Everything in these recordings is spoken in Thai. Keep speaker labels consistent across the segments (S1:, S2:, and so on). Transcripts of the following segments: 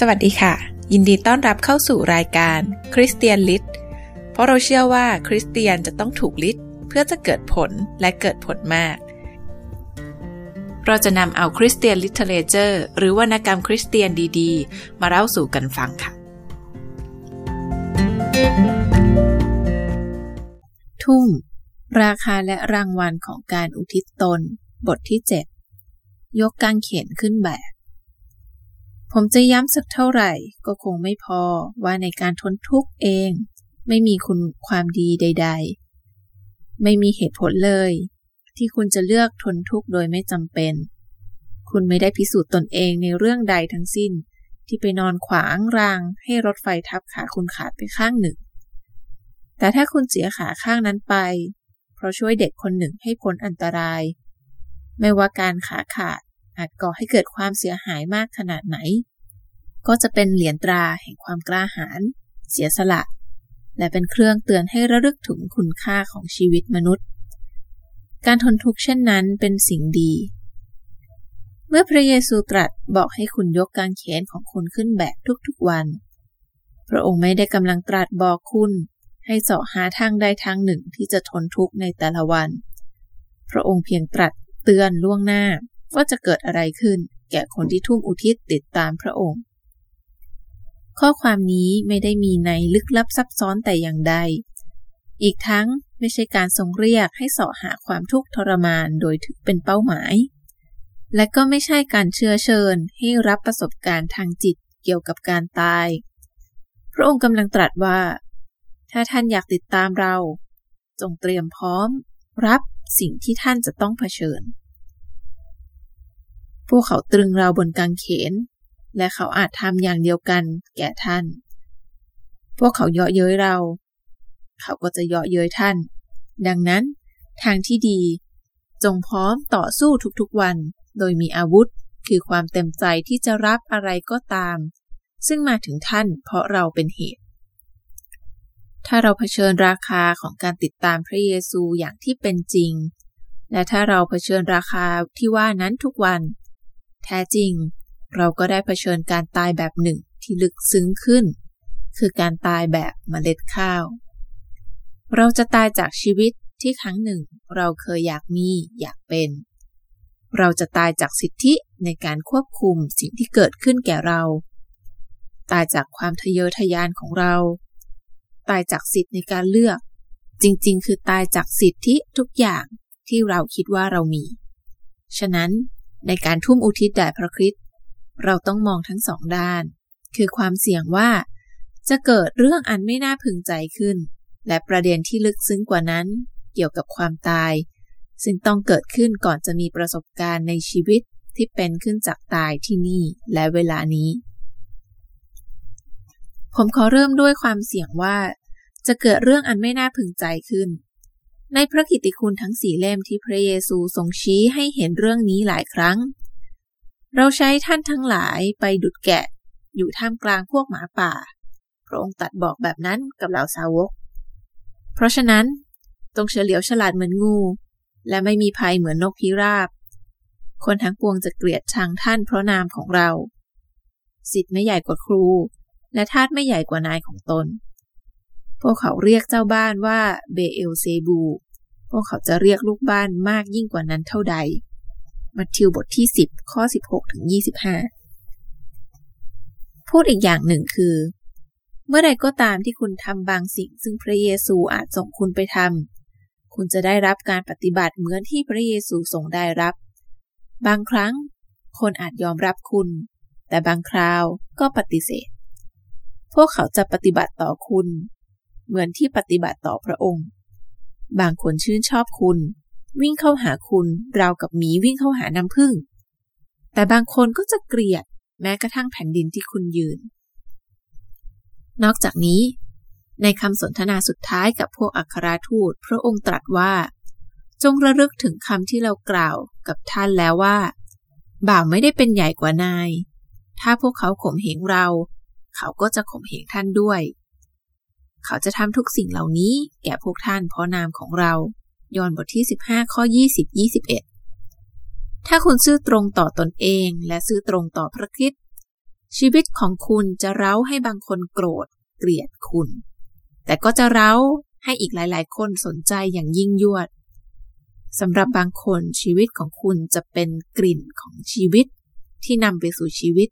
S1: สวัสดีค่ะ ยินดีต้อนรับเข้าสู่รายการคริสเตียน Lit เพราะเราเชื่อว่าคริสเตียนจะต้องถูกลิดเพื่อจะเกิดผลและเกิดผลมาก เราจะนำเอาคริสเตียน literature หรือวรรณกรรมคริสเตียนดีๆ มาเล่าสู่กันฟังค่ะ ทุ่มราคาและรางวัลของการอุทิศตน บทที่ 7 ยกกางเขนขึ้นแบก ผมจะย้ำสักเท่าไหร่ก็คงไม่พอว่าในการทนทุกข์เอง ไม่มีคุณความดีใด ๆ ไม่มีเหตุผลเลย ที่คุณจะเลือกทนทุกข์โดยไม่จำเป็น คุณไม่ได้พิสูจน์ตนเองในเรื่องใดทั้งสิ้น ที่ไปนอนขวางราง ให้รถไฟทับขาคุณขาดไปข้างหนึ่ง แต่ถ้าคุณเสียขาข้างนั้นไป เพราะช่วยเด็กคนหนึ่งให้พ้นอันตราย ไม่ว่าการขาขาด อาจก่อให้เกิดความเสียหายมากขนาดไหน ก็จะเป็นเหรียญตราแห่งความกล้าหาญเสียสละ และเป็นเครื่องเตือนให้ระลึกถึงคุณค่าของชีวิตมนุษย์ การทนทุกข์เช่นนั้นเป็นสิ่งดี เมื่อพระเยซูตรัสบอกให้คุณยกกางเขนของคุณขึ้นแบกทุกๆวัน พระองค์ไม่ได้กำลังตรัสบอกคุณให้เสาะหาทางใดทางหนึ่งที่จะทนทุกข์ในแต่ละวัน พระองค์เพียงตรัสเตือนล่วงหน้า ว่าจะเกิดอะไรขึ้นแก่คนที่ทุ่มอุทิศติดตามพระองค์ ข้อความนี้ไม่ได้มีในลึกลับซับซ้อนแต่อย่างใด อีกทั้งไม่ใช่การทรงเรียกให้เสาะหาความทุกข์ทรมานโดยถือเป็นเป้าหมาย และก็ไม่ใช่การเชื้อเชิญให้รับประสบการณ์ทางจิตเกี่ยวกับการตาย พระองค์กำลังตรัสว่า ถ้าท่านอยากติดตามเรา จงเตรียมพร้อม รับสิ่งที่ท่านจะต้องเผชิญ พวกเขาตรึงเราบนกางเขน และเขาอาจทำอย่างเดียวกันแก่ท่าน พวกเขาเยาะเย้ยเรา เขาก็จะเยาะเย้ยท่าน ดังนั้น ทางที่ดี จงพร้อมต่อสู้ทุกๆวัน โดยมีอาวุธคือความเต็มใจที่จะรับอะไรก็ตาม ซึ่งมาถึงท่านเพราะเราเป็นเหตุ ถ้าเราเผชิญราคาของการติดตามพระเยซูอย่างที่เป็นจริง และถ้าเราเผชิญราคาที่ว่านั้นทุกวัน แท้จริง เราก็ได้เผชิญการตายแบบหนึ่งที่ลึกซึ้งขึ้น คือการตายแบบเมล็ดข้าว เราจะตายจากชีวิตที่ครั้งหนึ่งเราเคยอยากมีอยากเป็น เราจะตายจากสิทธิในการควบคุมสิ่งที่เกิดขึ้นแก่เรา ตายจากความทะเยอทะยานของเรา ตายจากสิทธิในการเลือก จริงๆ คือตายจากสิทธิทุกอย่างที่เราคิดว่าเรามี ฉะนั้น ในการทุ่มอุทิศแด่พระคริสต์เราต้องมองทั้งสองด้าน คือความเสี่ยงว่า จะเกิดเรื่องอันไม่น่าพึงใจขึ้น และประเด็นที่ลึกซึ้งกว่านั้น เกี่ยวกับความตาย ซึ่งต้องเกิดขึ้นก่อนจะมีประสบการณ์ในชีวิตที่เป็นขึ้นจากตายที่นี่และเวลานี้ ผมขอเริ่มด้วยความเสี่ยงว่า จะเกิดเรื่องอันไม่น่าพึงใจขึ้น ในพระกิตติคุณทั้งสี่เล่มที่พระเยซูทรงชี้ให้เห็นเรื่องนี้หลายครั้ง เราใช้ท่านทั้งหลายไปดุดแกะ อยู่ท่ามกลางพวกหมาป่า พระองค์ตัดบอกแบบนั้นกับเหล่าสาวก เพราะฉะนั้นจงเฉลียวฉลาดเหมือนงู และไม่มีภัยเหมือนนกพิราบ คนทั้งปวงจะเกลียดชังท่านเพราะนามของเรา สิทธิ์ไม่ใหญ่กว่าครู และทาสไม่ใหญ่กว่านายของตน พวกเขาเรียกเจ้าบ้านว่าเบเอลเซบู วกเขาจะเรียกลูกบ้านมากยิ่งกว่านั้นเท่าใด มัทธิวบทที่ 10 ข้อ 16ถึง25 พูดอีกอย่างหนึ่งคือ เมื่อใดก็ตามที่คุณทำบางสิ่งซึ่งพระเยซูอาจส่งคุณไปทำคุณจะได้รับการปฏิบัติเหมือนที่พระเยซูทรงได้รับ บางครั้งคนอาจยอมรับคุณ แต่บางคราวก็ปฏิเสธ พวกเขาจะปฏิบัติต่อคุณ เหมือนที่ปฏิบัติต่อพระองค์ บางคนชื่นชอบคุณ วิ่งเข้าหาคุณราวกับหมีวิ่งเข้าหาน้ำผึ้งแต่บางคนก็จะเกลียดแม้กระทั่งแผ่นดินที่คุณยืน นอกจากนี้ ในคำสนทนาสุดท้ายกับพวกอัครทูต พระองค์ตรัสว่า จงระลึกถึงคำที่เรากล่าวกับท่านแล้วว่า บ่าวไม่ได้เป็นใหญ่กว่านาย ถ้าพวกเขาข่มเหงเรา เขาก็จะข่มเหงท่านด้วย เขาจะทำทุกสิ่งเหล่านี้แก่พวกท่านเพราะนามของเรา ยอห์นบทที่ 15 ข้อ 20 21 ถ้าคุณซื่อตรงต่อตอนเองและซื่อตรงต่อพระคิดชีวิตของคุณจะเร้าให้บางคนโกรธ เกลียดคุณ แต่ก็จะเร้าให้อีกหลาย ๆ คนสนใจอย่างยิ่งยวดสำหรับบางคนชีวิตของคุณจะเป็นกลิ่นของชีวิตที่นำไปสู่ชีวิต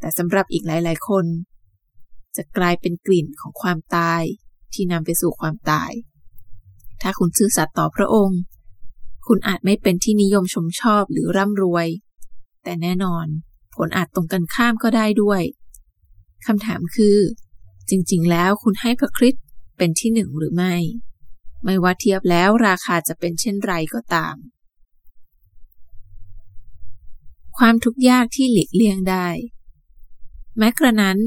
S1: แต่สำหรับอีกหลาย ๆ คน จะกลายเป็นกลิ่นของความตายที่นำไปสู่ความตาย ถ้าคุณซื่อสัตย์ต่อพระองค์ คุณอาจไม่เป็นที่นิยมชมชอบหรือร่ำรวย แต่แน่นอนผลอาจตรงกันข้ามก็ได้ด้วย คำถามคือ จริงๆ แล้วคุณให้พระคริสต์เป็นที่หนึ่งหรือไม่ ไม่ว่าเทียบแล้วราคาจะเป็นเช่นไรก็ตาม ความทุกข์ยากที่หลีกเลี่ยงได้ แม้กระนั้น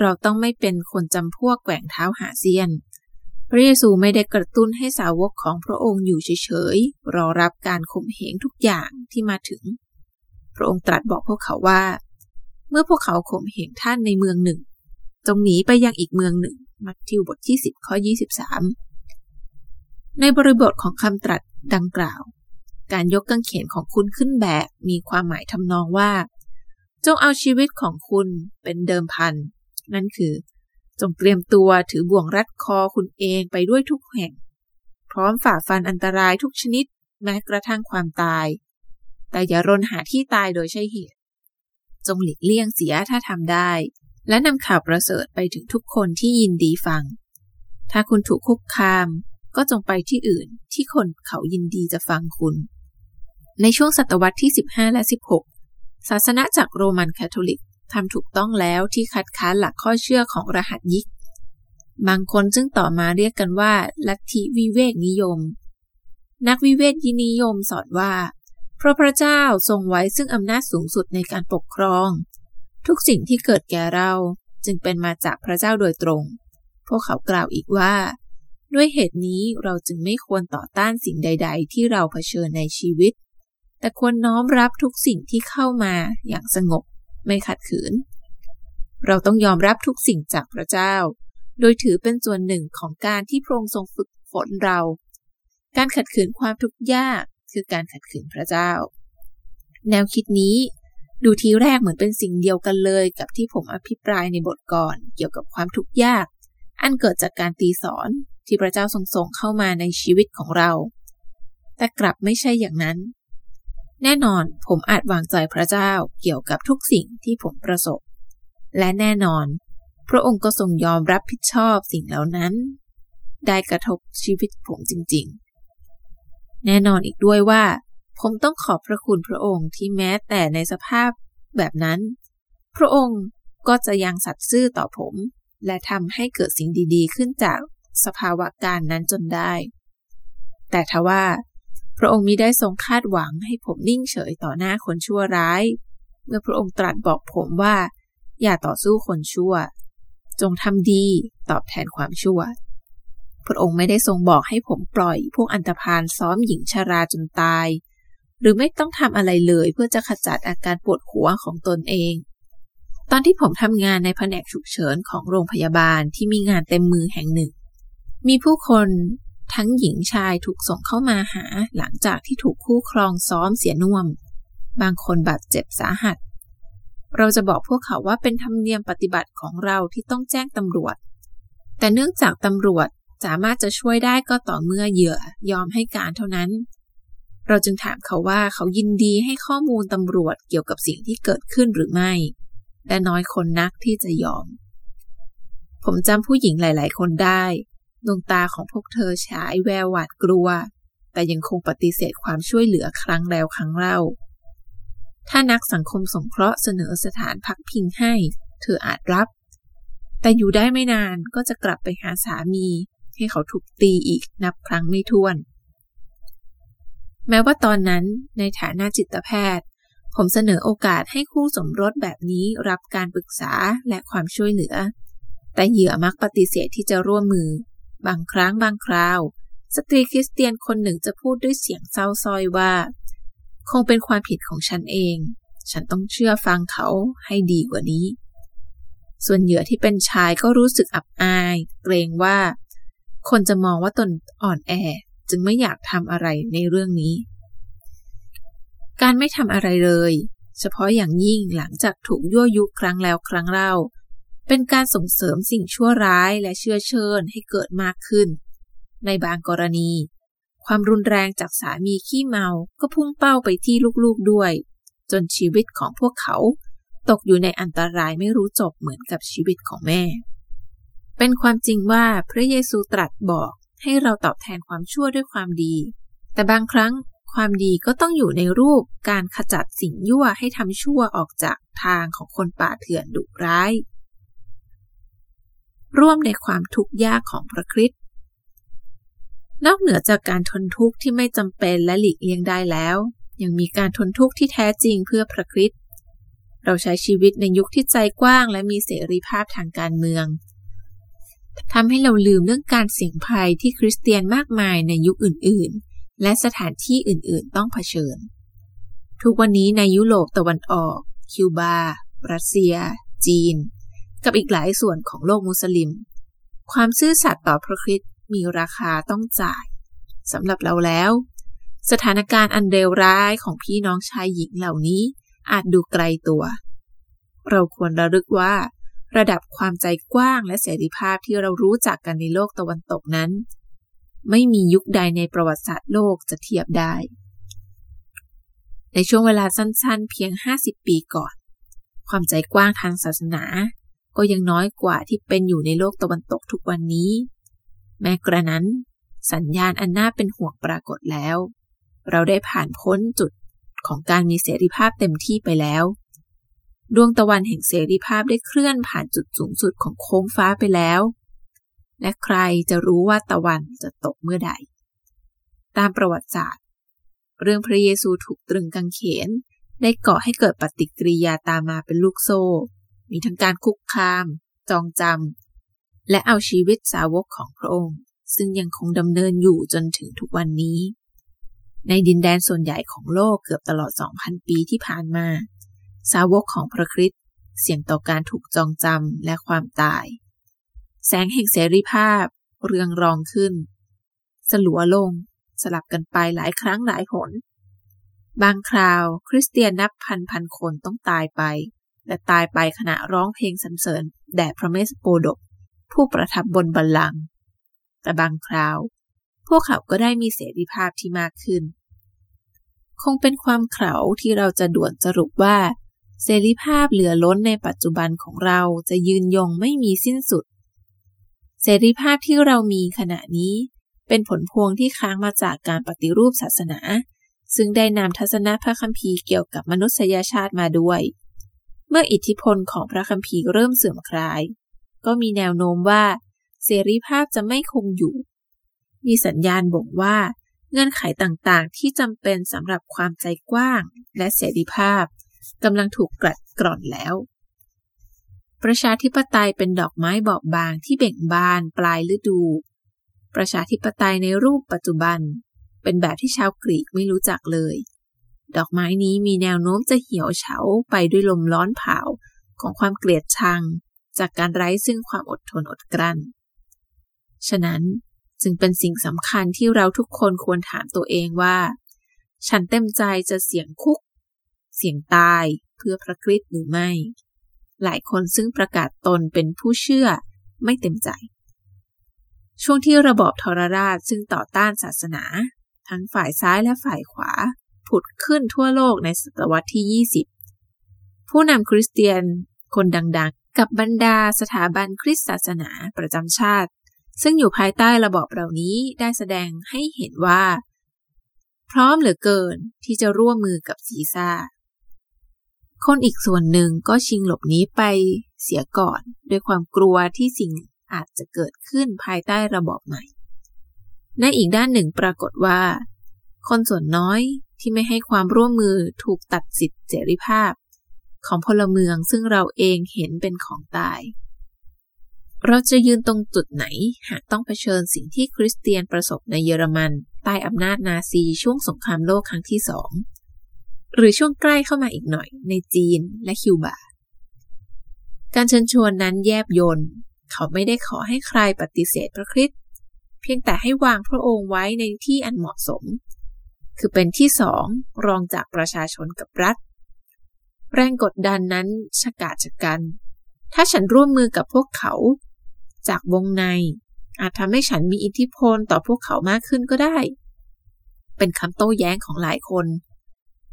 S1: เราต้องไม่เป็นคนจำพวกแกว่งเท้าหาเซียน พระเยซูไม่ได้กระตุ้นให้สาวกของพระองค์อยู่เฉยๆ รอรับการข่มเหงทุกอย่างที่มาถึง พระองค์ตรัสบอกพวกเขาว่า เมื่อพวกเขาข่มเหงท่านในเมืองหนึ่ง จงหนีไปยังอีกเมืองหนึ่ง มัทธิวบทที่10ข้อ23 ในบริบทของคำตรัสดังกล่าว การยกกางเขนของคุณขึ้นแบกมีความหมายทำนองว่า จงเอาชีวิตของคุณเป็นเดิมพัน นั่นคือ จงเตรียมตัวถือบ่วงรัดคอคุณเองไปด้วยทุกแห่ง พร้อมฝ่าฟันอันตรายทุกชนิดแม้กระทั่งความตาย แต่อย่ารนหาที่ตายโดยใช่เหตุ จงหลีกเลี่ยงเสียถ้าทำได้ และนำข่าวประเสริฐไปถึงทุกคนที่ยินดีฟัง ถ้าคุณถูกคุกคามก็จงไปที่อื่นที่คนเขายินดีจะฟังคุณ ในช่วงศตวรรษที่ 15 และ 16 ศาสนาจากโรมันคาทอลิก ทำถูกต้องแล้วที่คัดค้านหลักข้อเชื่อของรหัสยิก บางคนซึ่งต่อมาเรียกกันว่า ลัทธิวิเวกนิยม นักวิเวกยินิยมสอนว่าพราะพระเจ้าทรงไว้ซึ่งอำนาจสูงสุดในการปกครอง ทุกสิ่งที่เกิดแก่เราจึงเป็นมาจากพระเจ้าโดยตรง พวกเขากล่าวอีกว่า ด้วยเหตุนี้เราจึงไม่ควรต่อต้านสิ่งใด ๆ ที่เราเผชิญในชีวิต แต่ควรน้อมรับทุกสิ่งที่เข้ามาอย่างสงบ ไม่ขัดขืน เราต้องยอมรับทุกสิ่งจากพระเจ้า โดยถือเป็นส่วนหนึ่งของการที่พระองค์ทรงฝึกฝนเรา การขัดขืนความทุกข์ยากคือการขัดขืนพระเจ้า แนวคิดนี้ดูทีแรกเหมือนเป็นสิ่งเดียวกันเลยกับที่ผมอภิปรายในบทก่อนเกี่ยวกับความทุกข์ยาก อันเกิดจากการตีสอนที่พระเจ้าทรงส่งเข้ามาในชีวิตของเรา แต่กลับไม่ใช่อย่างนั้น แน่นอนผมอาจวางใจพระเจ้าเกี่ยวกับทุกสิ่งที่ผมประสบ และแน่นอน พระองค์ก็ทรงยอมรับผิดชอบสิ่งเหล่านั้น ได้กระทบชีวิตผมจริงๆ แน่นอนอีกด้วยว่า ผมต้องขอบพระคุณพระองค์ที่แม้แต่ในสภาพแบบนั้น พระองค์ก็จะยังสัตย์ซื่อต่อผม และทำให้เกิดสิ่งดีๆ ขึ้นจากสภาวะการนั้นจนได้ แต่ทว่า พระองค์มิได้ทรงคาดหวังให้ผมนิ่งเฉยต่อหน้าคนชั่วร้าย เมื่อพระองค์ตรัสบอกผมว่า อย่าต่อสู้คนชั่ว จงทำดีตอบแทนความชั่ว พระองค์ไม่ได้ทรงบอกให้ผมปล่อย พวกอันตพานซ้อมหญิงชาราจนตาย หรือไม่ต้องทำอะไรเลยเพื่อจะขจัดอาการปวดหัวของตนเอง ตอนที่ผมทำงานในแผนกฉุกเฉินของโรงพยาบาลที่มีงานเต็มมือแห่งหนึ่งมีผู้คน ทั้งหญิงชายถูกส่งเข้ามาหาหลังจากที่ถูกคู่ครองซ้อมเสียน่วม บางคนบาดเจ็บสาหัส เราจะบอกพวกเขาว่าเป็นธรรมเนียมปฏิบัติของเราที่ต้องแจ้งตำรวจ แต่เนื่องจากตำรวจสามารถจะช่วยได้ก็ต่อเมื่อเหยื่อยอมให้การเท่านั้น เราจึงถามเขาว่าเขายินดีให้ข้อมูลตำรวจเกี่ยวกับสิ่งที่เกิดขึ้นหรือไม่ และน้อยคนนักที่จะยอม ผมจำผู้หญิงหลาย ๆ คนได้ ดวงตาของพวกเธอฉายแววหวาดกลัว แต่ยังคงปฏิเสธความช่วยเหลือครั้งแล้วครั้งเล่า ถ้านักสังคมสงเคราะห์เสนอสถานพักพิงให้ เธออาจรับ แต่อยู่ได้ไม่นานก็จะกลับไปหาสามี ให้เขาถูกตีอีกนับครั้งไม่ถ้วน แม้ว่าตอนนั้นในฐานะจิตแพทย์ ผมเสนอโอกาสให้คู่สมรสแบบนี้รับการปรึกษาและความช่วยเหลือ แต่เหยื่อมักปฏิเสธที่จะร่วมมือ บางครั้งบางคราว สตรีคริสเตียนคนหนึ่งจะพูดด้วยเสียงเศร้าส้อยว่า คงเป็นความผิดของฉันเอง ฉันต้องเชื่อฟังเขาให้ดีกว่านี้ ส่วนเหยื่อที่เป็นชายก็รู้สึกอับอาย เกรงว่า คนจะมองว่าตนอ่อนแอจึงไม่อยากทำอะไรในเรื่องนี้ การไม่ทำอะไรเลย เฉพาะอย่างยิ่งหลังจากถูกยั่วยุครั้งแล้วครั้งเล่า เป็นการส่งเสริมสิ่งชั่วร้ายและเชื่อเชิญให้เกิดมากขึ้น ในบางกรณี ความรุนแรงจากสามีขี้เมาก็พุ่งเป้าไปที่ลูกๆด้วย จนชีวิตของพวกเขา ตกอยู่ในอันตรายไม่รู้จบเหมือนกับชีวิตของแม่ เป็นความจริงว่าพระเยซูตรัสบอกให้เราตอบแทนความชั่วด้วยความดี แต่บางครั้งความดีก็ต้องอยู่ในรูปการขจัดสิ่งยั่วให้ทำชั่วออกจากทางของคนป่าเถื่อนดุร้าย ร่วมในความทุกข์ยากของพระคริสต์นอกเหนือจากการทนทุกข์ที่ไม่จำเป็นและหลีกเลี่ยงได้แล้ว ยังมีการทนทุกข์ที่แท้จริงเพื่อพระคริสต์เราใช้ชีวิตในยุคที่ใจกว้าง และมีเสรีภาพทางการเมืองทำให้เราลืมเรื่องการเสี่ยงภัยที่คริสเตียนมากมายในยุคอื่นๆ และสถานที่อื่นๆ ต้องเผชิญ ทุกวันนี้ในยุโรปตะวันออก คิวบา รัสเซีย จีน กับอีกหลายส่วนของโลกมุสลิม ความซื่อสัตย์ต่อพระคริสต์มีราคาต้องจ่ายสำหรับเราแล้ว สถานการณ์อันเลวร้ายของพี่น้องชายหญิงเหล่านี้อาจดูไกลตัว เราควรระลึกว่า ระดับความใจกว้างและเสรีภาพที่เรารู้จักกันในโลกตะวันตกนั้น ไม่มียุคใดในประวัติศาสตร์โลกจะเทียบได้ ในช่วงเวลาสั้นๆ เพียง 50 ปีก่อน ความใจกว้างทางศาสนา ก็ยังน้อยกว่าที่เป็นอยู่ในโลกตะวันตกทุกวันนี้ แม้กระนั้น สัญญาณอันน่าเป็นห่วงปรากฏแล้ว เราได้ผ่านพ้นจุดของการมีเสรีภาพเต็มที่ไปแล้ว ดวงตะวันแห่งเสรีภาพได้เคลื่อนผ่านจุดสูงสุดของโค้งฟ้าไปแล้ว และใครจะรู้ว่าตะวันจะตกเมื่อใด ตามประวัติศาสตร์ เรื่องพระเยซูถูกตรึงกางเขนได้ก่อให้เกิดปฏิกิริยาตามมาเป็นลูกโซ่ มีทั้งการคุกคาม จองจำ และเอาชีวิตสาวกของพระองค์ ซึ่งยังคงดำเนินอยู่จนถึงทุกวันนี้ ในดินแดนส่วนใหญ่ของโลกเกือบตลอด 2,000 ปีที่ผ่านมา สาวกของพระคริสต์เสี่ยงต่อการถูกจองจำและความตาย แสงแห่งเสรีภาพ เรืองรองขึ้น สลัวลง สลับกันไปหลายครั้งหลายหนบางคราวคริสเตียนนับพันพันคนต้องตายไป และตายไปขณะร้องเพลงสรรเสริญแด่พระเมสโปดก ผู้ประทับบนบัลลังก์แต่บางคราว พวกเขาก็ได้มีเสรีภาพที่มากขึ้น คงเป็นความเขาที่เราจะด่วนสรุปว่า เสรีภาพเหลือล้นในปัจจุบันของเราจะยืนยงไม่มีสิ้นสุด เสรีภาพที่เรามีขณะนี้เป็นผลพวงที่ค้างมาจากการปฏิรูปศาสนา ซึ่งได้นำทัศนะพระคัมภีร์เกี่ยวกับมนุษยชาติมาด้วย เมื่ออิทธิพลของพระคัมภีร์เริ่มเสื่อมคลาย ก็มีแนวโน้มว่า เสรีภาพจะไม่คงอยู่ มีสัญญาณบ่งว่า เงื่อนไขต่างๆ ที่จำเป็นสำหรับความใจกว้างและเสรีภาพกำลังถูกกลัดกร่อนแล้ว ประชาธิปไตยเป็นดอกไม้บอบบางที่เบ่งบานปลายฤดู ประชาธิปไตยในรูปปัจจุบัน เป็นแบบที่ชาวกรีกไม่รู้จักเลย ดอกไม้นี้มีแนวโน้มจะเหี่ยวเฉาไปด้วยลมร้อนเผาของความเกลียดชัง จากการไร้ซึ่งความอดทนอดกลั้น ฉะนั้นจึงเป็นสิ่งสำคัญที่เราทุกคนควรถามตัวเองว่า ฉันเต็มใจจะเสี่ยงคุก เสี่ยงตายเพื่อพระคริสต์หรือไม่ หลายคนซึ่งประกาศตนเป็นผู้เชื่อไม่เต็มใจ ช่วงที่ระบอบทรราชซึ่งต่อต้านศาสนา ทั้งฝ่ายซ้ายและฝ่ายขวา ผุดขึ้นทั่วโลกในศตวรรษที่ 20 ผู้นำคริสเตียนคนดังๆ กับบรรดาสถาบันคริสตศาสนาประจำชาติ ซึ่งอยู่ภายใต้ระบอบเหล่านี้ได้แสดงให้เห็นว่า พร้อมเหลือเกินที่จะร่วมมือกับซีซ่าคนอีกส่วนหนึ่งก็ชิงหลบหนีไปเสียก่อน ด้วยความกลัวที่สิ่งอาจจะเกิดขึ้นภายใต้ระบอบใหม่ ในอีกด้านหนึ่งปรากฏว่า คนส่วนน้อยที่ไม่ให้ความร่วมมือถูกตัดสิทธิเสรีภาพ ของพลเมืองซึ่งเราเองเห็นเป็นของตาย เราจะยืนตรงจุดไหนหากต้องเผชิญสิ่งที่คริสเตียนประสบในเยอรมัน ใต้อำนาจนาซีช่วงสงครามโลกครั้งที่สองหรือช่วงใกล้เข้ามาอีกหน่อยในจีนและคิวบา การเชิญชวนนั้นแยบยนเขาไม่ได้ขอให้ใครปฏิเสธพระคริสต์เพียงแต่ให้วางพระองค์ไว้ในที่อันเหมาะสม คือเป็นที่สองรองจากประชาชนกับรัฐ แรงกดดันนั้นชะกาจกัน ถ้าฉันร่วมมือกับพวกเขา จากวงใน อาจทำให้ฉันมีอิทธิพลต่อพวกเขามากขึ้นก็ได้ เป็นคำโต้แย้งของหลายคน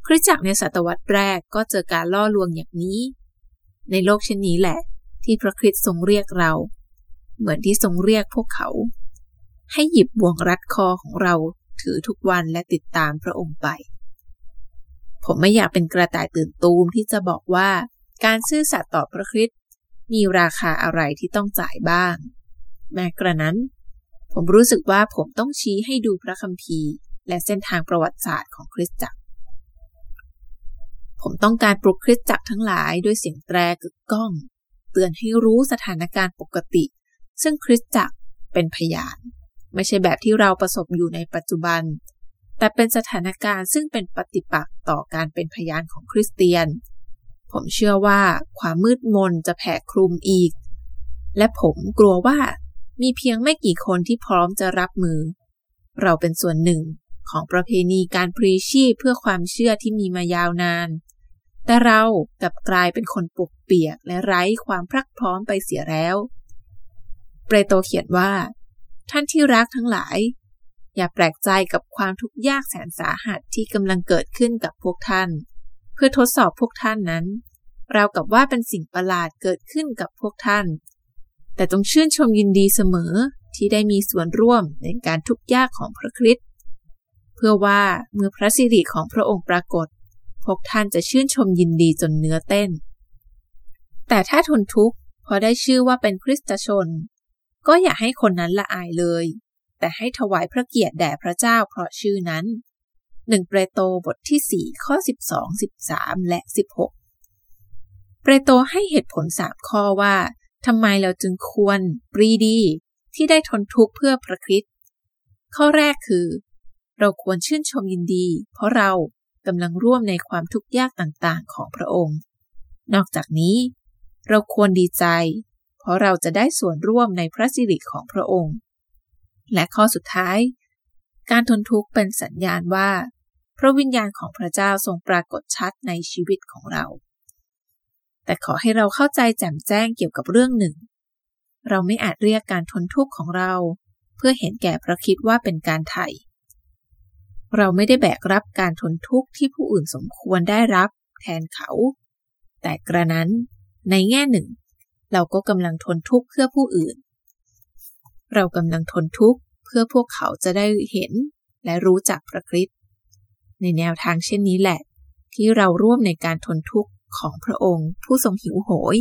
S1: คริสจักรในศตวรรษแรกก็เจอการล่อลวงอย่างนี้ ในโลกเช่นนี้แหละ ที่พระคริสต์ทรงเรียกเรา เหมือนที่ทรงเรียกพวกเขาให้หยิบบ่วงรัดคอของเรา ถือทุกวันและติดตามพระองค์ไป ผมไม่อยากเป็นกระต่ายตื่นตูมที่จะบอกว่า การซื่อสัตย์ต่อพระคริสต์มีราคาอะไรที่ต้องจ่ายบ้าง แม้กระนั้น ผมรู้สึกว่าผมต้องชี้ให้ดูพระคัมภีร์ และเส้นทางประวัติศาสตร์ของคริสตจักร ผมต้องการปลุกคริสตจักรทั้งหลายด้วยเสียงแตรกึกก้อง เตือนให้รู้สถานการณ์ปกติ ซึ่งคริสตจักรเป็นพยาน ไม่ใช่แบบที่เราประสบอยู่ในปัจจุบัน แต่เป็นสถานการณ์ซึ่งเป็นปฏิปักษ์ต่อการเป็นพยานของคริสเตียน ผมเชื่อว่าความมืดมนจะแผ่คลุมอีก และผมกลัวว่ามีเพียงไม่กี่คนที่พร้อมจะรับมือ เราเป็นส่วนหนึ่งของประเพณีการพรีชีพเพื่อความเชื่อที่มีมายาวนาน แต่เรากลับกลายเป็นคนปกเปียกและไร้ความพรักพร้อมไปเสียแล้ว เปรโตเขียนว่า ท่านที่รักทั้งหลาย อย่าแปลกใจกับความทุกข์ยากแสนสาหัสที่กำลังเกิดขึ้นกับพวกท่าน เพื่อทดสอบพวกท่านนั้น เรากับว่าเป็นสิ่งประหลาดเกิดขึ้นกับพวกท่าน แต่ต้องชื่นชมยินดีเสมอที่ได้มีส่วนร่วมในการทุกข์ยากของพระคริสต์เพื่อว่าเมื่อพระสิริของพระองค์ปรากฏ พวกท่านจะชื่นชมยินดีจนเนื้อเต้น แต่ถ้าทนทุกข์พอได้ชื่อว่าเป็นคริสตชน ก็อย่าให้คนนั้นละอายเลย แต่ให้ถวายพระเกียรติแด่พระเจ้าเพราะชื่อนั้นหนึ่งเปรโตบทที่4ข้อ12 13และ16เปรโตให้เหตุผลสามข้อว่าทำไมเราจึงควรปรีดี ที่ได้ทนทุกข์เพื่อพระคริสต์ข้อแรกคือ เราควรชื่นชมยินดี เพราะเรากำลังร่วมในความทุกข์ยากต่างๆ ของพระองค์ นอกจากนี้ เราควรดีใจ ราะเราจะได้ส่วนร่วมในพระสิริของพระองค์ และข้อสุดท้าย การทนทุกข์เป็นสัญญาณว่า พระวิญญาณของพระเจ้าทรงปรากฏชัดในชีวิตของเรา แต่ขอให้เราเข้าใจแจ่มแจ้งเกี่ยวกับเรื่องหนึ่ง เราไม่อาจเรียกการทนทุกข์ของเรา เพื่อเห็นแก่พระคิดว่าเป็นการไถ่เราไม่ได้แบกรับการทนทุกข์ที่ผู้อื่นสมควรได้รับแทนเขา แต่กระนั้นในแง่หนึ่ง เราก็กำลังทนทุกข์เพื่อผู้อื่น เรากำลังทนทุกข์เพื่อพวกเขาจะได้เห็นและรู้จักพระคริสต์ในแนวทางเช่นนี้แหละ ที่เราร่วมในการทนทุกข์ของพระองค์ ผู้ทรงหิวโหย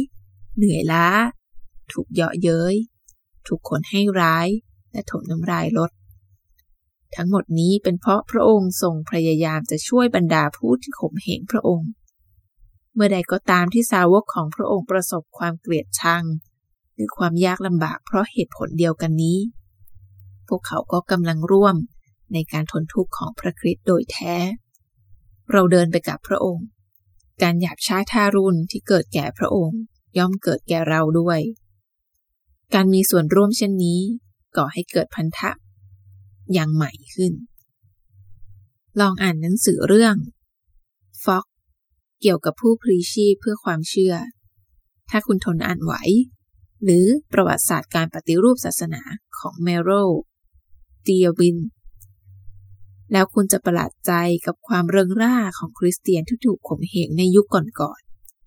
S1: เหนื่อยล้า ถูกเยาะเย้ย ถูกคนให้ร้าย และถมน้ำลายลด ทั้งหมดนี้เป็นเพราะพระองค์ทรงพยายามจะช่วยบรรดาผู้ที่ข่มเหงพระองค์ มื่อใดก็ตามที่สาวกของพระองค์ประสบความเกลียดชัง หรือความยากลำบากเพราะเหตุผลเดียวกันนี้ พวกเขาก็กำลังร่วมในการทนทุกข์ของพระคริสต์โดยแท้ เราเดินไปกับพระองค์ การหยาบช้าทารุณที่เกิดแก่พระองค์ ย่อมเกิดแก่เราด้วย การมีส่วนร่วมเช่นนี้ก่อให้เกิดพันธะอย่างใหม่ขึ้น ลองอ่านหนังสือเรื่อง เกี่ยวกับผู้พลีชีพเพื่อความเชื่อ ถ้าคุณทนอ่านไหว หรือประวัติศาสตร์การปฏิรูปศาสนาของเมโรดียวิน แล้วคุณจะประหลาดใจกับความเริงร่าของคริสเตียนที่ถูกข่มเหงในยุคก่อน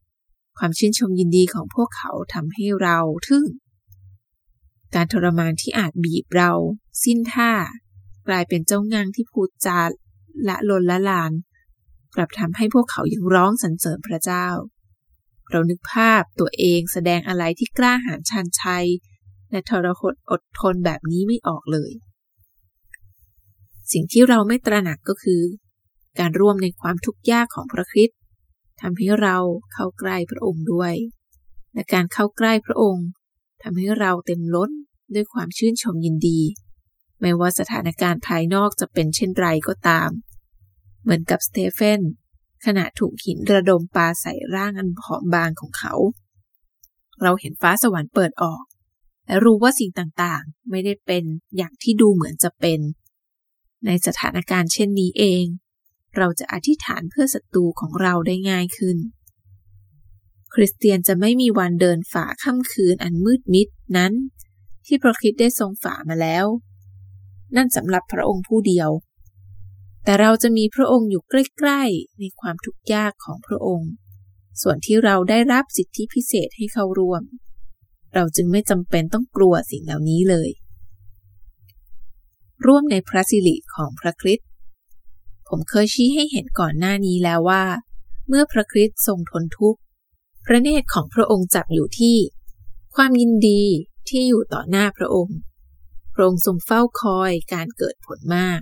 S1: ๆ ความชื่นชมยินดีของพวกเขาทำให้เราทึ่ง การทรมานที่อาจบีบเรา สิ้นท่า กลายเป็นเจ้างางที่พูดจาละลนละลาน กลับทำให้พวกเขายังร้องสรรเสริญพระเจ้า เรานึกภาพตัวเองแสดงอะไรที่กล้าหาญชันชัย และทรหดอดทนแบบนี้ไม่ออกเลย สิ่งที่เราไม่ตระหนักก็คือ การร่วมในความทุกข์ยากของพระคริสต์ทำให้เราเข้าใกล้พระองค์ด้วย และการเข้าใกล้พระองค์ทำให้เราเต็มล้นด้วยความชื่นชมยินดี ไม่ว่าสถานการณ์ภายนอกจะเป็นเช่นไรก็ตาม เหมือนกับสเตเฟนขณะถูกหินระดมปาใส่ร่างอันผอมบางของเขา เราเห็นฟ้าสวรรค์เปิดออก และรู้ว่าสิ่งต่างๆ ไม่ได้เป็นอย่างที่ดูเหมือนจะเป็น ในสถานการณ์เช่นนี้เอง เราจะอธิษฐานเพื่อศัตรูของเราได้ง่ายขึ้น คริสเตียนจะไม่มีวันเดินฝ่าค่ำคืนอันมืดมิดนั้น ที่พระคริสต์ได้ทรงฝ่ามาแล้ว นั่นสำหรับพระองค์ผู้เดียว แต่เราจะมีพระองค์อยู่ใกล้ๆ ในความทุกข์ยากของพระองค์ ส่วนที่เราได้รับสิทธิพิเศษให้เข้าร่วม เราจึงไม่จำเป็นต้องกลัวสิ่งเหล่านี้เลย ร่วมในพระสิริของพระคริสต์ผมเคยชี้ให้เห็นก่อนหน้านี้แล้วว่า เมื่อพระคริสต์ทรงทนทุกข์ พระเนตรของพระองค์จับอยู่ที่ ความยินดีที่อยู่ต่อหน้าพระองค์ พระองค์ทรงเฝ้าคอยการเกิดผลมาก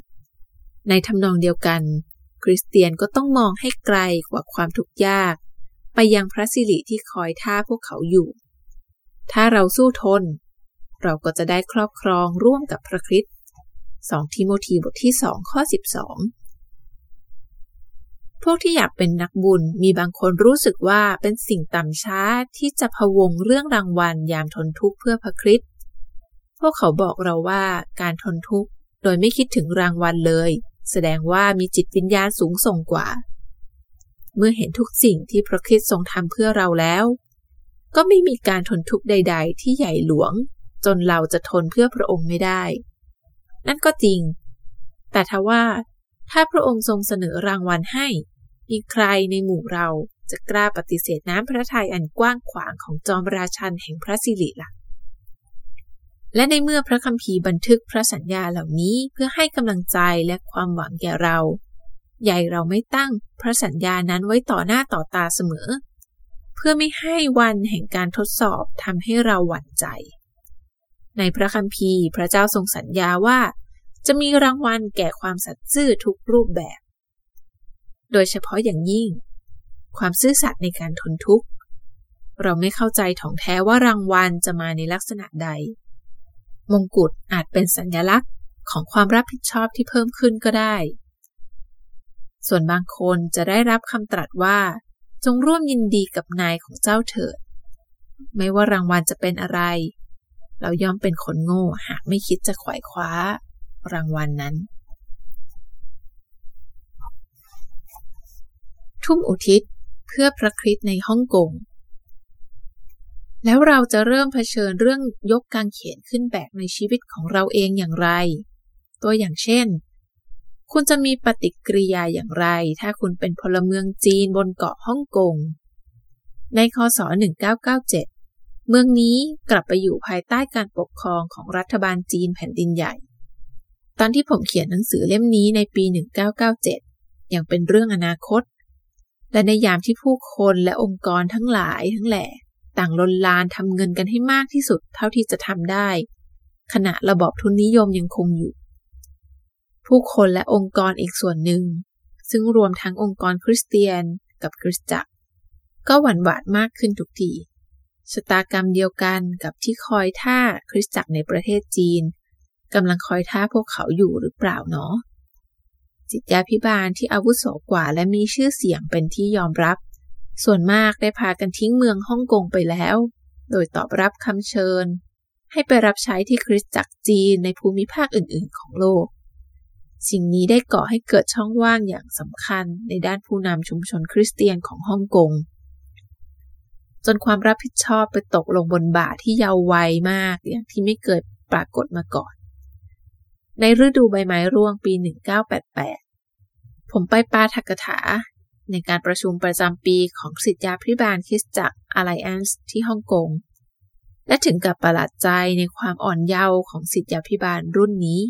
S1: ในทำนองเดียวกัน คริสเตียนก็ต้องมองให้ไกลกว่าความทุกข์ยาก ไปยังพระสิริที่คอยท่าพวกเขาอยู่ ถ้าเราสู้ทน เราก็จะได้ครอบครองร่วมกับพระคริสต์2ทิโมธีบทที่2ข้อ 12 พวกที่อยากเป็นนักบุญมีบางคนรู้สึกว่าเป็นสิ่งต่ำช้าที่จะพะวงเรื่องรางวัลยามทนทุกข์เพื่อพระคริสต์พวกเขาบอกเราว่าการทนทุกข์โดยไม่คิดถึงรางวัลเลย แสดงว่ามีจิตวิญญาณสูงส่งกว่า เมื่อเห็นทุกสิ่งที่พระคริสต์ทรงทำเพื่อเราแล้ว ก็ไม่มีการทนทุกข์ใด ๆ ที่ใหญ่หลวง จนเราจะทนเพื่อพระองค์ไม่ได้ นั่นก็จริง แต่ทว่า ถ้าพระองค์ทรงเสนอรางวัลให้ มีใครในหมู่เราจะกล้าปฏิเสธน้ำพระทัยอันกว้างขวางของจอมราชันแห่งพระสิริละ่ะ และในเมื่อพระคัมภีร์บันทึกพระสัญญาเหล่านี้เพื่อให้กำลังใจและความหวังแก่เรา ใหญ่เราไม่ตั้งพระสัญญานั้นไว้ต่อหน้าต่อตาเสมอ เพื่อไม่ให้วันแห่งการทดสอบทำให้เราหวั่นใจ ในพระคัมภีร์พระเจ้าทรงสัญญาว่า จะมีรางวัลแก่ความสัตย์ซื่อทุกรูปแบบ โดยเฉพาะอย่างยิ่ง ความซื่อสัตย์ในการทนทุกข์ เราไม่เข้าใจถ่องแท้ว่ารางวัลจะมาในลักษณะใด มงกุฎอาจเป็นสัญลักษณ์ของความรับผิดชอบที่เพิ่มขึ้นก็ได้ ส่วนบางคนจะได้รับคำตรัสว่า จงร่วมยินดีกับนายของเจ้าเถิด ไม่ว่ารางวัลจะเป็นอะไร เราย่อมเป็นคนโง่หากไม่คิดจะขวายคว้า รางวัลนนั้น ทุ่มอุทิศเพื่อพระคริสต์ในฮ่องกง แล้วเราจะเริ่มเผชิญเรื่องยกกางเขนขึ้นแบกในชีวิตของเราเองอย่างไร ตัวอย่างเช่น คุณจะมีปฏิกิริยาอย่างไร ถ้าคุณเป็นพลเมืองจีนบนเกาะฮ่องกง ในคศ 1997 เมืองนี้กลับไปอยู่ภายใต้การปกครองของรัฐบาลจีนแผ่นดินใหญ่ ตอนที่ผมเขียนหนังสือเล่มนี้ในปี 1997 ยังเป็นเรื่องอนาคต และในยามที่ผู้คนและองค์กรทั้งหลายทั้งแหล่ ต่างลนลานทำเงินกันให้มากที่สุดเท่าที่จะทำได้ ขณะระบอบทุนนิยมยังคงอยู่ ผู้คนและองค์กรอีกส่วนหนึ่ง ซึ่งรวมทั้งองค์กรคริสเตียนกับคริสตจักร ก็หวั่นหวาดมากขึ้นทุกทีชะตากรรมเดียวกันกับที่คอยท่าคริสตจักรในประเทศจีนกำลังคอยท่าพวกเขาอยู่หรือเปล่าเนาะจิตยาพิบาลที่อาวุโสกว่าและมีชื่อเสียงเป็นที่ยอมรับ ส่วนมากได้พากันทิ้งเมืองฮ่องกงไปแล้ว โดยตอบรับคำเชิญ ให้ไปรับใช้ที่คริสตจักรจีนในภูมิภาคอื่น ๆ ของโลก สิ่งนี้ได้ก่อให้เกิดช่องว่างอย่างสำคัญในด้านผู้นำชุมชนคริสเตียนของฮ่องกง จนความรับผิดชอบไปตกลงบนบ่าที่ยาววัยมากอย่างที่ไม่เกิดปรากฏมาก่อน ในฤดูใบไม้ร่วงปี 1988 ผมไปปาทักถา ในการประชุมประจำปีของสิทธยาพิบาลคริสจักร Alliance ที่ฮ่องกง และถึงกับประหลาดใจในความอ่อนเยาว์ของสิทธยาพิบาลรุ่นนี้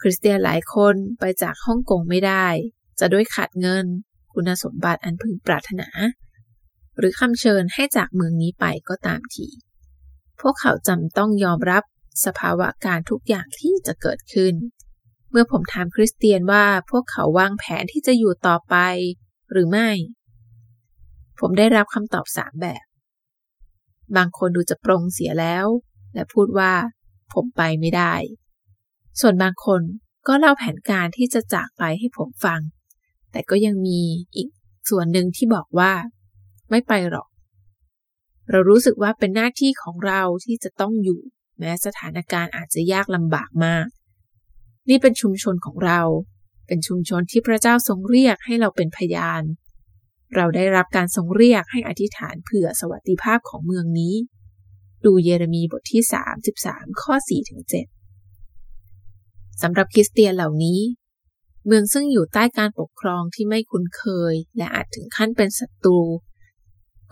S1: คริสเตียนหลายคนไปจากฮ่องกงไม่ได้ จะด้วยขาดเงิน คุณสมบัติอันพึงปรารถนา หรือคำเชิญให้จากเมืองนี้ไปก็ตามที พวกเขาจำต้องยอมรับสภาวะการทุกอย่างที่จะเกิดขึ้น เมื่อผมถามคริสเตียนว่าพวกเขาวางแผนที่จะอยู่ต่อไป หรือไม่ ผมได้รับคำตอบสามแบบ บางคนดูจะปรงเสียแล้ว และพูดว่า ผมไปไม่ได้ ส่วนบางคนก็เล่าแผนการที่จะจากไปให้ผมฟัง แต่ก็ยังมีอีกส่วนหนึ่งที่บอกว่า ไม่ไปหรอก เรารู้สึกว่าเป็นหน้าที่ของเราที่จะต้องอยู่ แม้สถานการณ์อาจจะยากลำบากมาก นี่เป็นชุมชนของเรา เป็นชุมชนที่พระเจ้าทรงเรียกให้เราเป็นพยาน เราได้รับการทรงเรียกให้อธิษฐานเผื่อสวัสดิภาพของเมืองนี้ ดูเยเรมีบทที่ 33 ข้อ4-7สำหรับคริสเตียนเหล่านี้ เมืองซึ่งอยู่ใต้การปกครองที่ไม่คุ้นเคย และอาจถึงขั้นเป็นศัตรู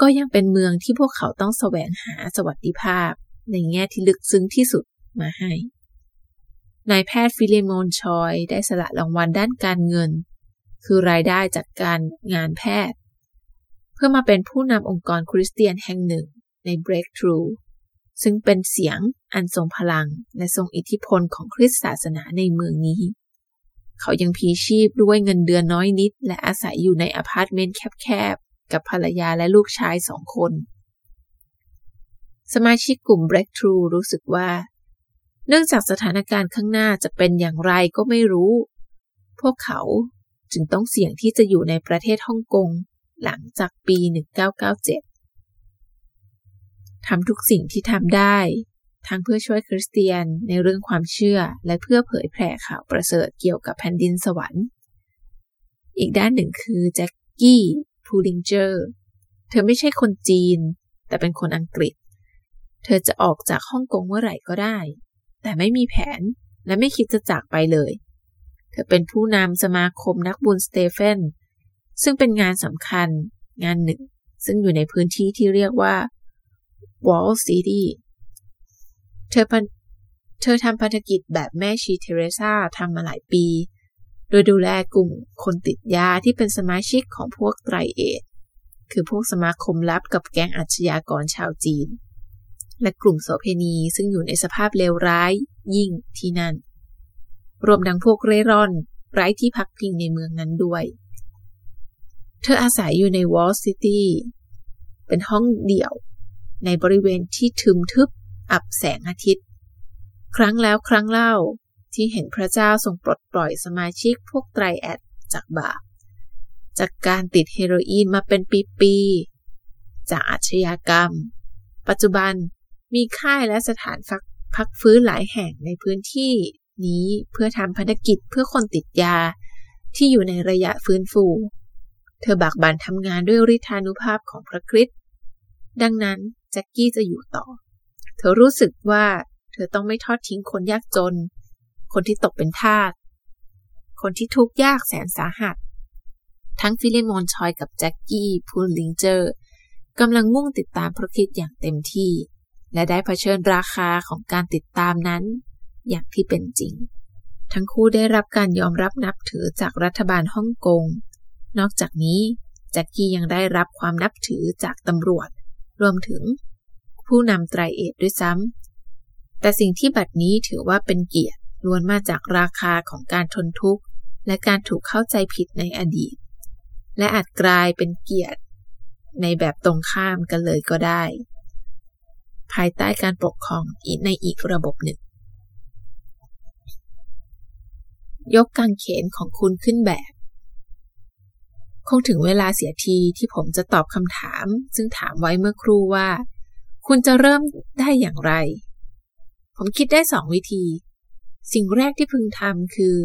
S1: ก็ยังเป็นเมืองที่พวกเขาต้องแสวงหาสวัสดิภาพในแง่ที่ลึกซึ้งที่สุดมาให้ นายแพทย์ฟิเลโมนชอย ได้สละรางวัลด้านการเงิน คือรายได้จากการงานแพทย์ เพื่อมาเป็นผู้นำองค์กรคริสเตียนแห่งหนึ่งใน Breakthrough ซึ่งเป็นเสียงอันทรงพลังและทรงอิทธิพลของคริสตศาสนาในเมืองนี้ เขายังพีชีพด้วยเงินเดือนน้อยนิด และอาศัยอยู่ในอพาร์ตเมนต์แคบๆ กับภรรยาและลูกชายสองคน สมาชิกกลุ่ม Breakthrough รู้สึกว่า เนื่องจากสถานการณ์ข้างหน้าจะเป็นอย่างไรก็ไม่รู้ พวกเขาจึงต้องเสี่ยงที่จะอยู่ในประเทศฮ่องกงหลังจากปี 1997 ทำทุกสิ่งที่ทำได้ ทั้งเพื่อช่วยคริสเตียนในเรื่องความเชื่อและเพื่อเผยแผ่ข่าวประเสริฐเกี่ยวกับแผ่นดินสวรรค์ อีกด้านหนึ่งคือแจ็คกี้พูลิงเจอร์เธอไม่ใช่คนจีน แต่เป็นคนอังกฤษ เธอจะออกจากฮ่องกงเมื่อไหร่ก็ได้ แต่ไม่มีแผนและไม่คิดจะจากไปเลย เธอเป็นผู้นำสมาคมนักบุญสเตเฟนซึ่งเป็นงานสำคัญงานหนึ่ง ซึ่งอยู่ในพื้นที่ที่เรียกว่า Wall City เธอเธอทำพันธกิจแบบแม่ชีเทเรซาทำมาหลายปี โดยดูแลกลุ่มคนติดยาที่เป็นสมาชิกของพวกไตรเอทคือพวกสมาคมลับกับแก๊งอาชญากรชาวจีน และกลุ่มโสเพณีซึ่งอยู่ในสภาพเลวร้ายยิ่งที่นั่น รวมดังพวกเร่ร่อนไร้ที่พักพิงในเมืองนั้นด้วย เธออาศัยอยู่ในวอลซิตี้ เป็นห้องเดี่ยว ในบริเวณที่ทึมทึบอับแสงอาทิตย์ ครั้งแล้วครั้งเล่าที่เห็นพระเจ้าทรงปลดปล่อยสมาชิกพวกไตรแอดจากบาป จากการติดเฮโรอีนมาเป็นปีๆ จากอาชญากรรม ปัจจุบัน มีค่ายและสถานพักพักฟื้นหลายแห่งในพื้นที่นี้เพื่อทำพันธกิจเพื่อคนติดยาที่อยู่ในระยะฟื้นฟู เธอบากบั่นทำงานด้วยฤทธานุภาพของพระคริสต์ดังนั้นแจ็คกี้จะอยู่ต่อ เธอรู้สึกว่าเธอต้องไม่ทอดทิ้งคนยากจน คนที่ตกเป็นทาส คนที่ทุกข์ยากแสนสาหัส ทั้งฟิลิมอนชอยกับแจ็คกี้พูลลิงเจอร์กำลังมุ่งติดตามพระคริสต์อย่างเต็มที่ และได้เผชิญราคาของการติดตามนั้น อย่างที่เป็นจริง ทั้งคู่ได้รับการยอมรับนับถือจากรัฐบาลฮ่องกง นอกจากนี้แจ็คกี้ยังได้รับความนับถือจากตำรวจ รวมถึง ผู้นำไตรเอทด้วยซ้ำ แต่สิ่งที่บัดนี้ถือว่าเป็นเกียรติล้วนมาจากราคาของการทนทุกข์ และการถูกเข้าใจผิดในอดีต และอาจกลายเป็นเกียรติ ในแบบตรงข้ามกันเลยก็ได้ ภายใต้การปกครองในอีกระบบหนึ่ง ยกกางเขนของคุณขึ้นแบบ คงถึงเวลาเสียทีที่ผมจะตอบคำถาม ซึ่งถามไว้เมื่อครู่ว่า คุณจะเริ่มได้อย่างไร ผมคิดได้สองวิธี สิ่งแรกที่พึงทำคือ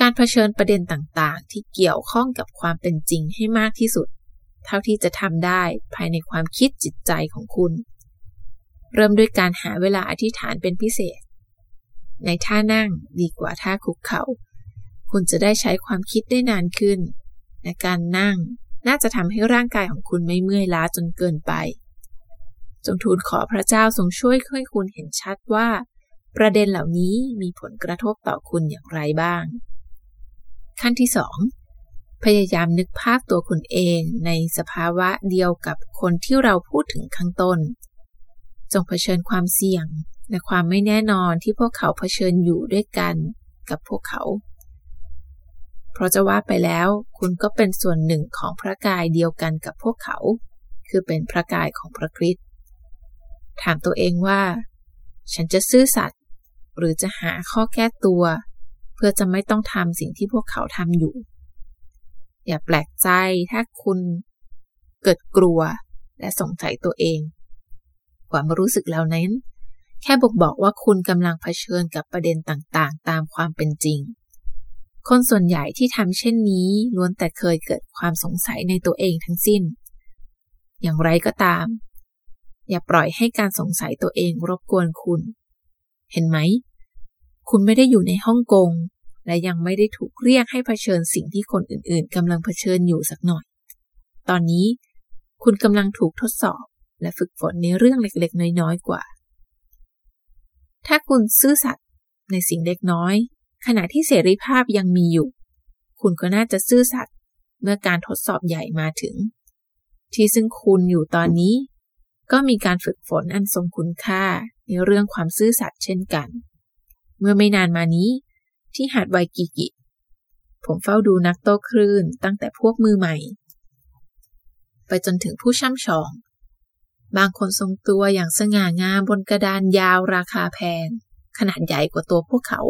S1: การเผชิญประเด็นต่างๆ ที่เกี่ยวข้องกับความเป็นจริงให้มากที่สุด เท่าที่จะทำได้ภายในความคิดจิตใจของคุณ เริ่มด้วยการหาเวลาอธิษฐานเป็นพิเศษ ในท่านั่งดีกว่าท่าคุกเขา่า คุณจะได้ใช้ความคิดได้นานขึ้นและการนั่งน่าจะทำให้ร่างกายของคุณไม่เมื่อยล้าจนเกินไป จงทูลขอพระเจ้าทรงช่วยให้คุณเห็นชัดว่า ประเด็นเหล่านี้มีผลกระทบต่อคุณอย่างไรบ้าง ขั้นที่สองพยายามนึกภาพตัวคุณเองในสภาวะเดียวกับคนที่เราพูดถึงข้างต้น จงเผชิญความเสี่ยง และความไม่แน่นอนที่พวกเขาเผชิญอยู่ด้วยกันกับพวกเขา เพราะจะว่าไปแล้วคุณก็เป็นส่วนหนึ่งของพระกายเดียวกันกับพวกเขา คือเป็นพระกายของพระคริสต์ถามตัวเองว่า ฉันจะซื่อสัตย์หรือจะหาข้อแก้ตัว เพื่อจะไม่ต้องทำสิ่งที่พวกเขาทำอยู่ อย่าแปลกใจถ้าคุณเกิดกลัวและสงสัยตัวเอง ความรู้สึกเหล่านั้น แค่บอกบอกว่าคุณกำลังเผชิญกับประเด็นต่างๆ ตามความเป็นจริง คนส่วนใหญ่ที่ทำเช่นนี้ล้วนแต่เคยเกิดความสงสัยในตัวเองทั้งสิ้น อย่างไรก็ตาม อย่าปล่อยให้การสงสัยตัวเองรบกวนคุณ เห็นไหม คุณไม่ได้อยู่ในฮ่องกงและยังไม่ได้ถูกเรียกให้เผชิญสิ่งที่คนอื่นๆกำลังเผชิญอยู่สักหน่อย ตอนนี้คุณกำลังถูกทดสอบ และฝึกฝนในเรื่องเล็กๆ น้อยๆ กว่า ถ้าคุณซื่อสัตย์ในสิ่งเล็กน้อย ขณะที่เสรีภาพยังมีอยู่ คุณก็น่าจะซื่อสัตย์เมื่อการทดสอบใหญ่มาถึง ที่ซึ่งคุณอยู่ตอนนี้ ก็มีการฝึกฝนอันทรงคุณค่าในเรื่องความซื่อสัตย์เช่นกัน เมื่อไม่นานมานี้ ที่หาดไวกิกิ ผมเฝ้าดูนักโต้คลื่นตั้งแต่พวกมือใหม่ ไปจนถึงผู้ช่ำชอง บางคนทรงตัวอย่างสง่างามบนกระดานยาวราคาแพง ขนาดใหญ่กว่าตัวพวกเขา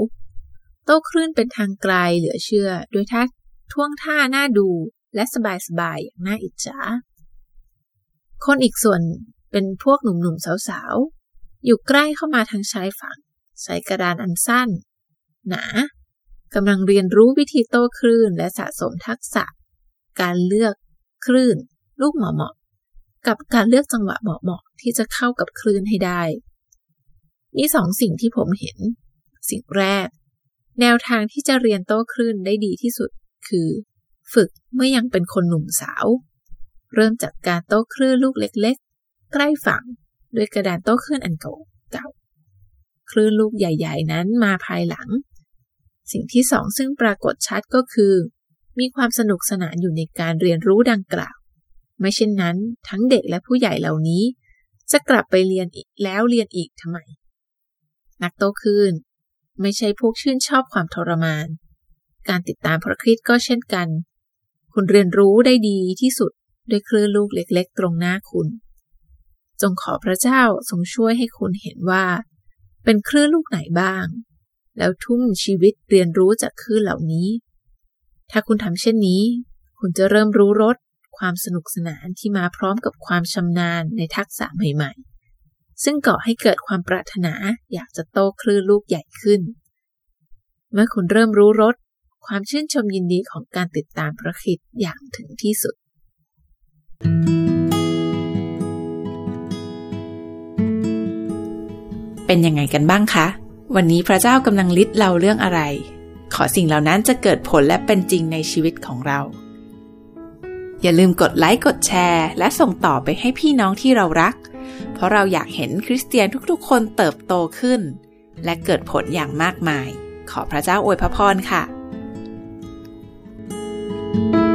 S1: โต้คลื่นเป็นทางไกลเหลือเชื่อโดยท่าท่วงท่าน่าดูและสบายๆอย่างน่าอิจฉา คนอีกส่วนเป็นพวกหนุ่มๆสาวๆ อยู่ใกล้เข้ามาทางชายฝั่ง ใช้กระดานอันสั้น หนากำลังเรียนรู้วิธีโต้คลื่นและสะสมทักษะ การเลือกคลื่น ลูกเหมาะ กับการเลือกจังหวะเหมาะๆที่จะเข้ากับคลื่นให้ได้ มีสองสิ่งที่ผมเห็น สิ่งแรก แนวทางที่จะเรียนโต้คลื่นได้ดีที่สุด คือ ฝึกเมื่อยังเป็นคนหนุ่มสาว เริ่มจากการโต้คลื่นลูกเล็กๆ ใกล้ฝั่งด้วยกระดานโต้คลื่นอันเก่าเก่าคลื่นลูกใหญ่ ๆ นั้นมาภายหลัง สิ่งที่สองซึ่งปรากฏชัดก็คือ มีความสนุกสนานอยู่ในการเรียนรู้ดังกล่าว ไม่เช่นนั้น ทั้งเด็กและผู้ใหญ่เหล่านี้ จะกลับไปเรียนอีกแล้วเรียนอีกทำไม นักโตขึ้น ไม่ใช่พวกชื่นชอบความทรมาน การติดตามพระคริสต์ก็เช่นกัน คุณเรียนรู้ได้ดีที่สุดด้วยคลื่นลูกเล็กๆ ตรงหน้าคุณ จงขอพระเจ้าทรงช่วยให้คุณเห็นว่า เป็นคลื่นลูกไหนบ้าง แล้วทุ่มชีวิตเรียนรู้จากคลื่นเหล่านี้ ถ้าคุณทำเช่นนี้ คุณจะเริ่มรู้รส ความสนุกสนานที่มาพร้อมกับความชำนาญในทักษะใหม่ๆ ซึ่งก่อให้เกิดความปรารถนาอยากจะโตคลื่นลูกใหญ่ขึ้น เมื่อคุณเริ่มรู้รสความชื่นชมยินดีของการติดตามพระคิดอย่างถึงที่สุด
S2: เป็นยังไงกันบ้างคะ วันนี้พระเจ้ากำลังลิดเราเรื่องอะไร ขอสิ่งเหล่านั้นจะเกิดผลและเป็นจริงในชีวิตของเรา อย่าลืมกดไลค์กดแชร์ และส่งต่อไปให้พี่น้องที่เรารัก เพราะเราอยากเห็นคริสเตียนทุกๆ คนเติบโตขึ้น และเกิดผลอย่างมากมาย ขอพระเจ้าอวยพระพรค่ะ thank you